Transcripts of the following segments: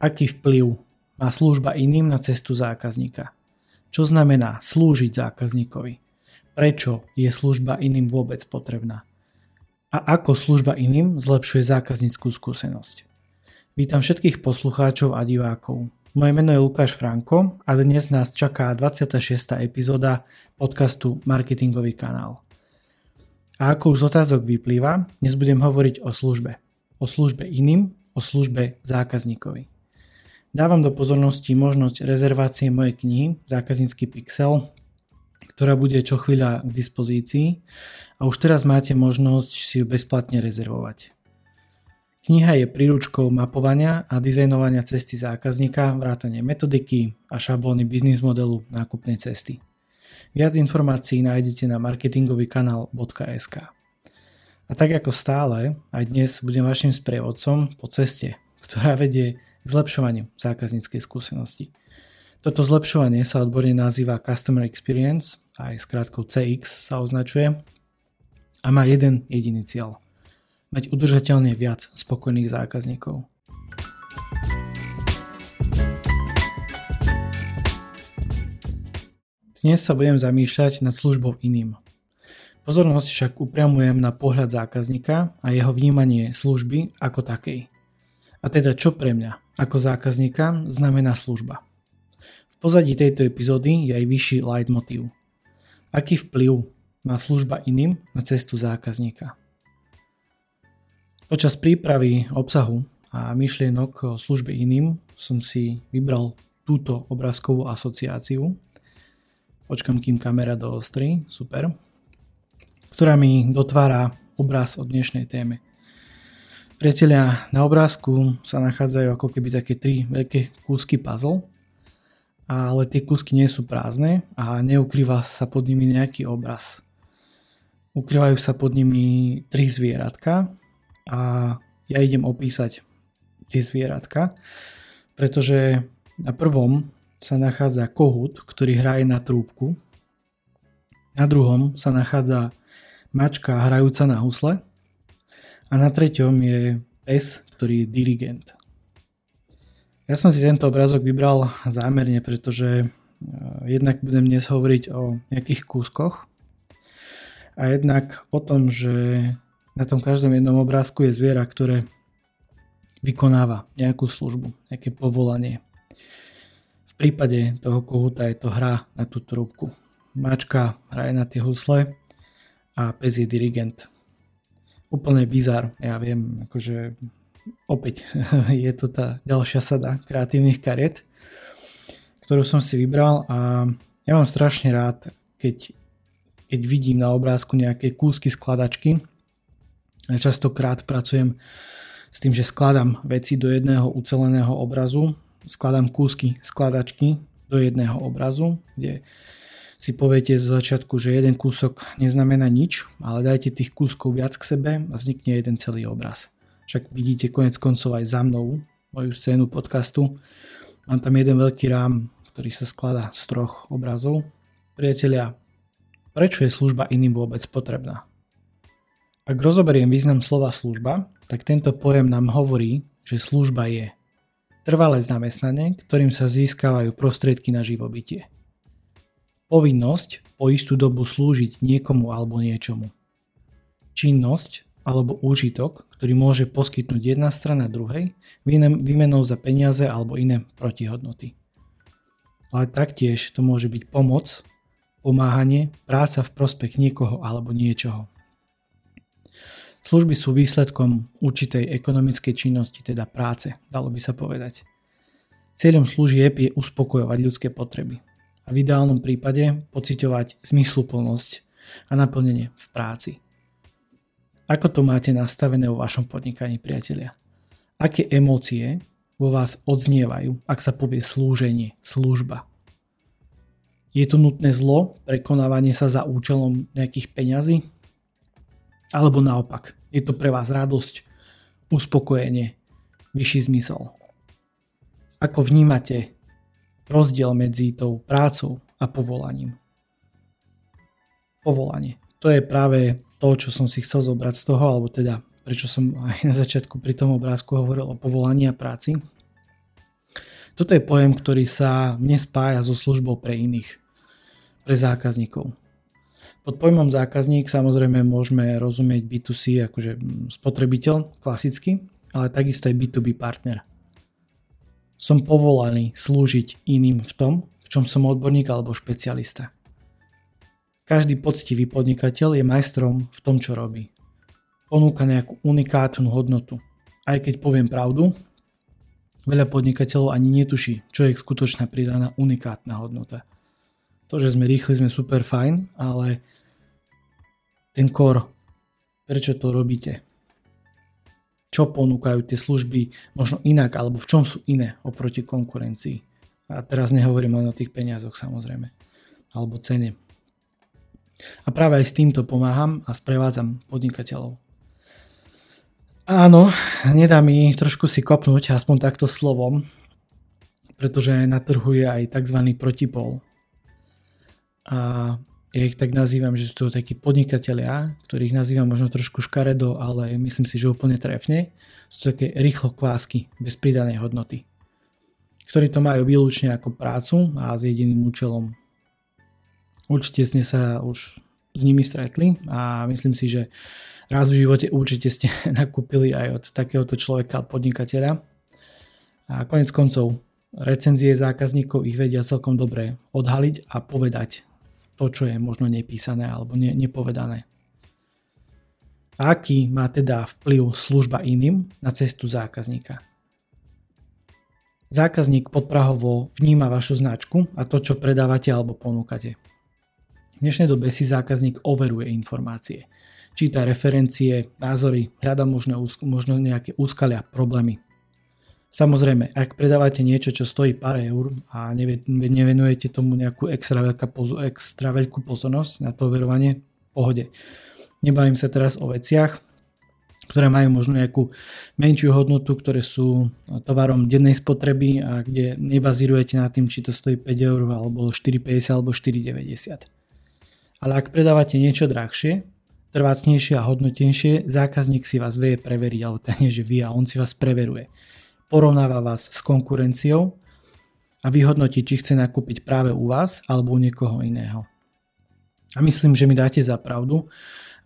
Aký vplyv má služba iným na cestu zákazníka? Čo znamená slúžiť zákazníkovi? Prečo je služba iným vôbec potrebná? A ako služba iným zlepšuje zákazníckú skúsenosť? Vítam všetkých poslucháčov a divákov. Moje meno je Lukáš Franko a dnes nás čaká 26. epizóda podcastu Marketingový kanál. A ako už z otázok vyplýva, dnes budem hovoriť o službe. O službe iným, o službe zákazníkovi. Dávam do pozornosti možnosť rezervácie mojej knihy Zákaznícky pixel, ktorá bude čo chvíľa k dispozícii a už teraz máte možnosť si ju bezplatne rezervovať. Kniha je príručkou mapovania a dizajnovania cesty zákazníka, vrátane metodiky a šablóny biznis modelu nákupnej cesty. Viac informácií nájdete na marketingovýkanál.sk. A tak ako stále, aj dnes budem vašim sprievodcom po ceste, ktorá vedie k zlepšovaniu zákazníckej skúsenosti. Toto zlepšovanie sa odborne nazýva Customer Experience, aj s krátkou CX sa označuje a má jeden jediný cieľ. Mať udržateľne viac spokojných zákazníkov. Dnes sa budem zamýšľať nad službou iným. Pozornosť však upriamujem na pohľad zákazníka a jeho vnímanie služby ako takej. A teda čo pre mňa ako zákazníka znamená služba. V pozadí tejto epizódy je aj vyšší leitmotiv. Aký vplyv má služba iným na cestu zákazníka? Počas prípravy obsahu a myšlienok o službe iným som si vybral túto obrázkovú asociáciu. Počkam, kým kamera doostri, super. Ktorá mi dotvára obraz o dnešnej téme. Priatelia, na obrázku sa nachádzajú ako keby také tri veľké kúsky puzzle, ale tie kúsky nie sú prázdne a neukrýva sa pod nimi nejaký obraz. Ukrývajú sa pod nimi tri zvieratka a ja idem opísať tie zvieratka, pretože na prvom sa nachádza kohút, ktorý hraje na trúbku, na druhom sa nachádza mačka hrajúca na husle a na treťom je pes, ktorý je dirigent. Ja som si tento obrázok vybral zámerne, pretože e, jednak budem dnes hovoriť o nejakých kúskoch a jednak o tom, že na tom každom jednom obrázku je zviera, ktoré vykonáva nejakú službu, nejaké povolanie. V prípade toho kohúta je to hra na tú trúbku. Mačka hraje na tie husle a pes je dirigent úplne bizar, ja viem, akože opäť je to tá ďalšia sada kreatívnych kariet, ktorú som si vybral a ja mám strašne rád, keď, keď vidím na obrázku nejaké kúsky skladačky. Ja častokrát pracujem s tým, že skladám veci do jedného uceleného obrazu, skladám kúsky skladačky do jedného obrazu, kde si poviete z začiatku, že jeden kúsok neznamená nič, ale dajte tých kúskov viac k sebe a vznikne jeden celý obraz. Však vidíte konec koncov aj za mnou moju scénu podcastu. Mám tam jeden veľký rám, ktorý sa skladá z troch obrazov. Priatelia, prečo je služba iným vôbec potrebná? Ak rozoberiem význam slova služba, tak tento pojem nám hovorí, že služba je trvalé zamestnanie, ktorým sa získavajú prostriedky na živobytie povinnosť po istú dobu slúžiť niekomu alebo niečomu. Činnosť alebo úžitok, ktorý môže poskytnúť jedna strana druhej výmenou za peniaze alebo iné protihodnoty. Ale taktiež to môže byť pomoc, pomáhanie, práca v prospech niekoho alebo niečoho. Služby sú výsledkom určitej ekonomickej činnosti, teda práce, dalo by sa povedať. Cieľom služieb je uspokojovať ľudské potreby v ideálnom prípade pociťovať zmysluplnosť a naplnenie v práci. Ako to máte nastavené vo vašom podnikaní, priatelia? Aké emócie vo vás odznievajú, ak sa povie slúženie, služba? Je to nutné zlo, prekonávanie sa za účelom nejakých peňazí? Alebo naopak, je to pre vás radosť, uspokojenie, vyšší zmysel? Ako vnímate rozdiel medzi tou prácou a povolaním. Povolanie. To je práve to, čo som si chcel zobrať z toho, alebo teda prečo som aj na začiatku pri tom obrázku hovoril o povolaní a práci. Toto je pojem, ktorý sa mne spája so službou pre iných, pre zákazníkov. Pod pojmom zákazník samozrejme môžeme rozumieť B2C akože spotrebiteľ klasicky, ale takisto aj B2B partner. Som povolaný slúžiť iným v tom, v čom som odborník alebo špecialista. Každý poctivý podnikateľ je majstrom v tom, čo robí. Ponúka nejakú unikátnu hodnotu. Aj keď poviem pravdu, Veľa podnikateľov ani netuší, čo je skutočná pridaná unikátna hodnota. To, že sme rýchli, sme super fajn, ale ten kor, prečo to robíte? Čo ponúkajú tie služby možno inak, alebo v čom sú iné oproti konkurencii? A teraz nehovorím len o tých peniazoch samozrejme, alebo cene. A práve aj s týmto pomáham a sprevádzam podnikateľov. Áno, nedá mi trošku si kopnúť aspoň takto slovom, pretože na trhu je aj tzv. protipol. A ja ich tak nazývam, že sú to takí podnikatelia, ktorých nazývam možno trošku škaredo, ale myslím si, že úplne trefne. Sú to také rýchlo kvásky, bez pridanej hodnoty. Ktorí to majú výlučne ako prácu a s jediným účelom. Určite ste sa už s nimi stretli a myslím si, že raz v živote určite ste nakúpili aj od takéhoto človeka, podnikateľa. A konec koncov, recenzie zákazníkov ich vedia celkom dobre odhaliť a povedať to, čo je možno nepísané alebo ne, nepovedané. Aký má teda vplyv služba iným na cestu zákazníka? Zákazník podprahovo vníma vašu značku a to, čo predávate alebo ponúkate. V dnešnej dobe si zákazník overuje informácie číta referencie, názory, hľada možno, možno nejaké úskalia, problémy. Samozrejme, ak predávate niečo, čo stojí pár eur a nevenujete tomu nejakú extra, veľká extra veľkú pozornosť na to overovanie, pohode. Nebavím sa teraz o veciach, ktoré majú možno nejakú menšiu hodnotu, ktoré sú tovarom dennej spotreby a kde nebazírujete na tým, či to stojí 5 eur alebo 4,50 alebo 4,90. Ale ak predávate niečo drahšie, trvácnejšie a hodnotnejšie, zákazník si vás vie preveriť, ale to nie, že vy a on si vás preveruje. Porovnáva vás s konkurenciou a vyhodnotí, či chce nakúpiť práve u vás alebo u niekoho iného. A myslím, že mi dáte za pravdu,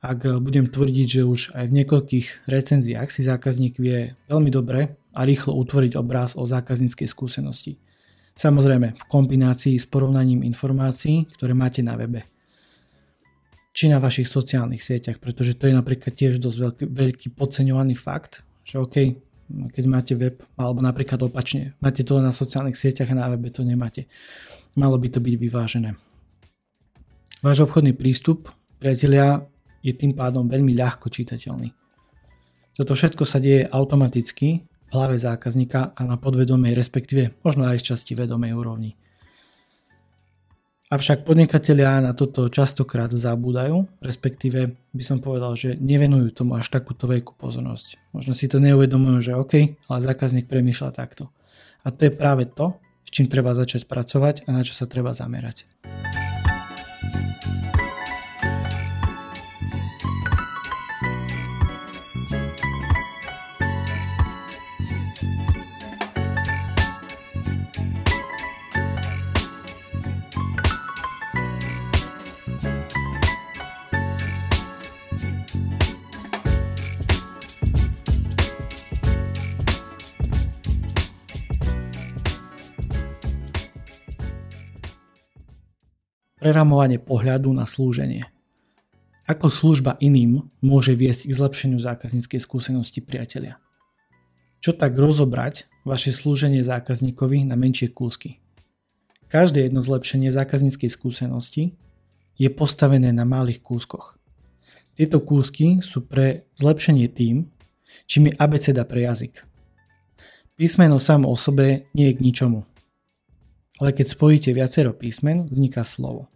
ak budem tvrdiť, že už aj v niekoľkých recenziách si zákazník vie veľmi dobre a rýchlo utvoriť obraz o zákazníckej skúsenosti. Samozrejme v kombinácii s porovnaním informácií, ktoré máte na webe či na vašich sociálnych sieťach, pretože to je napríklad tiež dosť veľký, veľký podceňovaný fakt, že OK, keď máte web, alebo napríklad opačne, máte to na sociálnych sieťach a na webe to nemáte. Malo by to byť vyvážené. Váš obchodný prístup, priatelia, je tým pádom veľmi ľahko čitateľný. Toto všetko sa deje automaticky v hlave zákazníka a na podvedomej, respektíve možno aj z časti vedomej úrovni. Avšak podnikatelia na toto častokrát zabúdajú, respektíve by som povedal, že nevenujú tomu až takúto veľkú pozornosť. Možno si to neuvedomujú, že OK, ale zákazník premýšľa takto. A to je práve to, s čím treba začať pracovať a na čo sa treba zamerať. Preramovanie pohľadu na slúženie. Ako služba iným môže viesť k zlepšeniu zákazníckej skúsenosti priatelia? Čo tak rozobrať vaše slúženie zákazníkovi na menšie kúsky? Každé jedno zlepšenie zákazníckej skúsenosti je postavené na malých kúskoch. Tieto kúsky sú pre zlepšenie tým, čím je abeceda pre jazyk. Písmeno samo o sobe nie je k ničomu. Ale keď spojíte viacero písmen, vzniká slovo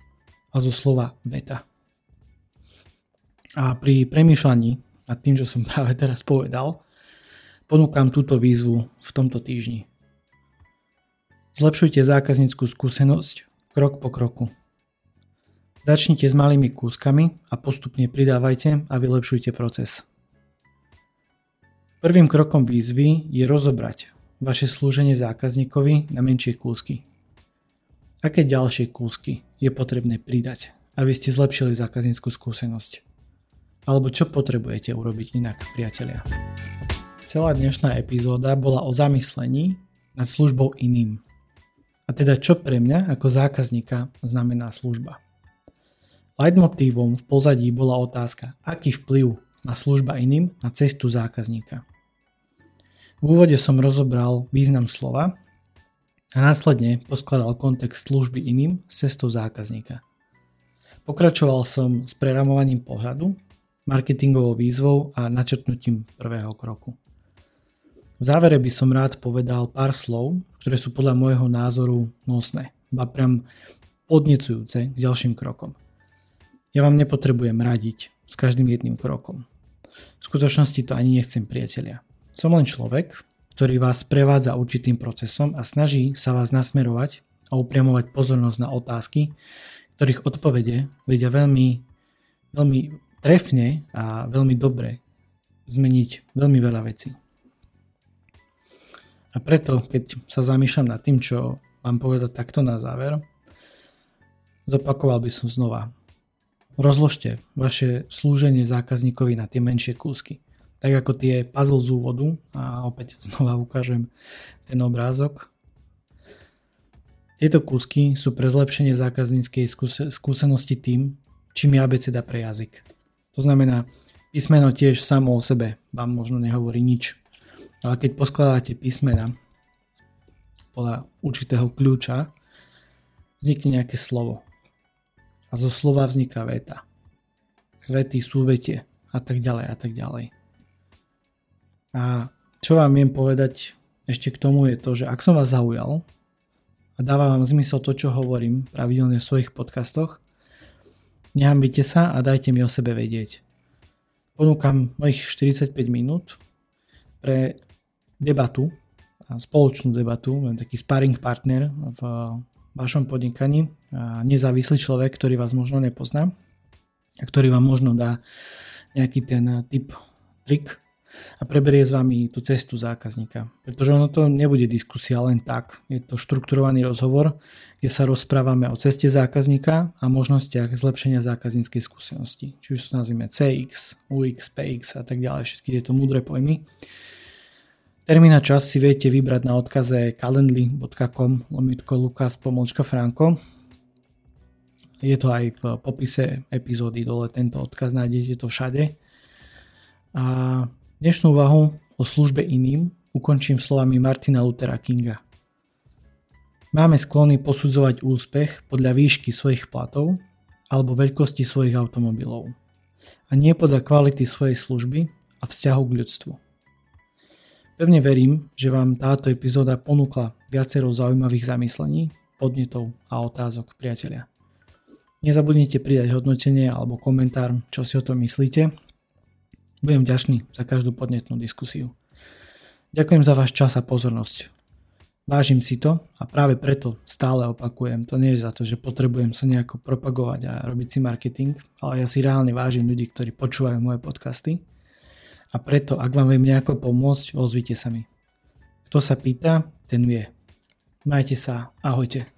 a zo slova veta. A pri premýšľaní nad tým, čo som práve teraz povedal, ponúkam túto výzvu v tomto týždni. Zlepšujte zákazníckú skúsenosť krok po kroku. Začnite s malými kúskami a postupne pridávajte a vylepšujte proces. Prvým krokom výzvy je rozobrať vaše slúženie zákazníkovi na menšie kúsky. Aké ďalšie kúsky je potrebné pridať, aby ste zlepšili zákazníckú skúsenosť? Alebo čo potrebujete urobiť inak, priatelia? Celá dnešná epizóda bola o zamyslení nad službou iným. A teda čo pre mňa ako zákazníka znamená služba. Leitmotívom v pozadí bola otázka, aký vplyv má služba iným na cestu zákazníka. V úvode som rozobral význam slova a následne poskladal kontext služby iným s cestou zákazníka. Pokračoval som s preramovaním pohľadu, marketingovou výzvou a načrtnutím prvého kroku. V závere by som rád povedal pár slov, ktoré sú podľa môjho názoru nosné, ba priam podnecujúce k ďalším krokom. Ja vám nepotrebujem radiť s každým jedným krokom. V skutočnosti to ani nechcem priatelia. Som len človek, ktorý vás prevádza určitým procesom a snaží sa vás nasmerovať a upriamovať pozornosť na otázky, ktorých odpovede vedia veľmi, veľmi trefne a veľmi dobre zmeniť veľmi veľa vecí. A preto, keď sa zamýšľam nad tým, čo vám povedať takto na záver, zopakoval by som znova. Rozložte vaše slúženie zákazníkovi na tie menšie kúsky tak ako tie puzzle z úvodu a opäť znova ukážem ten obrázok. Tieto kúsky sú pre zlepšenie zákazníckej skúsenosti tým, čím je abeceda pre jazyk. To znamená, písmeno tiež samo o sebe vám možno nehovorí nič. Ale keď poskladáte písmena podľa určitého kľúča, vznikne nejaké slovo. A zo slova vzniká veta. Zvety, súvetie a tak ďalej a tak ďalej. A čo vám viem povedať ešte k tomu je to, že ak som vás zaujal a dáva vám zmysel to, čo hovorím pravidelne v svojich podcastoch, nehambite sa a dajte mi o sebe vedieť. Ponúkam mojich 45 minút pre debatu, spoločnú debatu, taký sparring partner v vašom podnikaní, nezávislý človek, ktorý vás možno nepozná a ktorý vám možno dá nejaký ten tip, trik, a preberie s vami tú cestu zákazníka. Pretože ono to nebude diskusia len tak. Je to štrukturovaný rozhovor, kde sa rozprávame o ceste zákazníka a možnostiach zlepšenia zákazníckej skúsenosti. Či už sa nazvime CX, UX, PX a tak ďalej, všetky tieto múdre pojmy. Termín a čas si viete vybrať na odkaze calendly.com lomitko Lukas pomôčka Franko. Je to aj v popise epizódy dole, tento odkaz nájdete to všade. A Dnešnú úvahu o službe iným ukončím slovami Martina Luthera Kinga. Máme sklony posudzovať úspech podľa výšky svojich platov alebo veľkosti svojich automobilov a nie podľa kvality svojej služby a vzťahu k ľudstvu. Pevne verím, že vám táto epizóda ponúkla viacero zaujímavých zamyslení, podnetov a otázok, priatelia. Nezabudnite pridať hodnotenie alebo komentár, čo si o tom myslíte budem ďačný za každú podnetnú diskusiu. Ďakujem za váš čas a pozornosť. Vážim si to a práve preto stále opakujem, to nie je za to, že potrebujem sa nejako propagovať a robiť si marketing, ale ja si reálne vážim ľudí, ktorí počúvajú moje podcasty a preto, ak vám viem nejako pomôcť, ozvite sa mi. Kto sa pýta, ten vie. Majte sa, ahojte.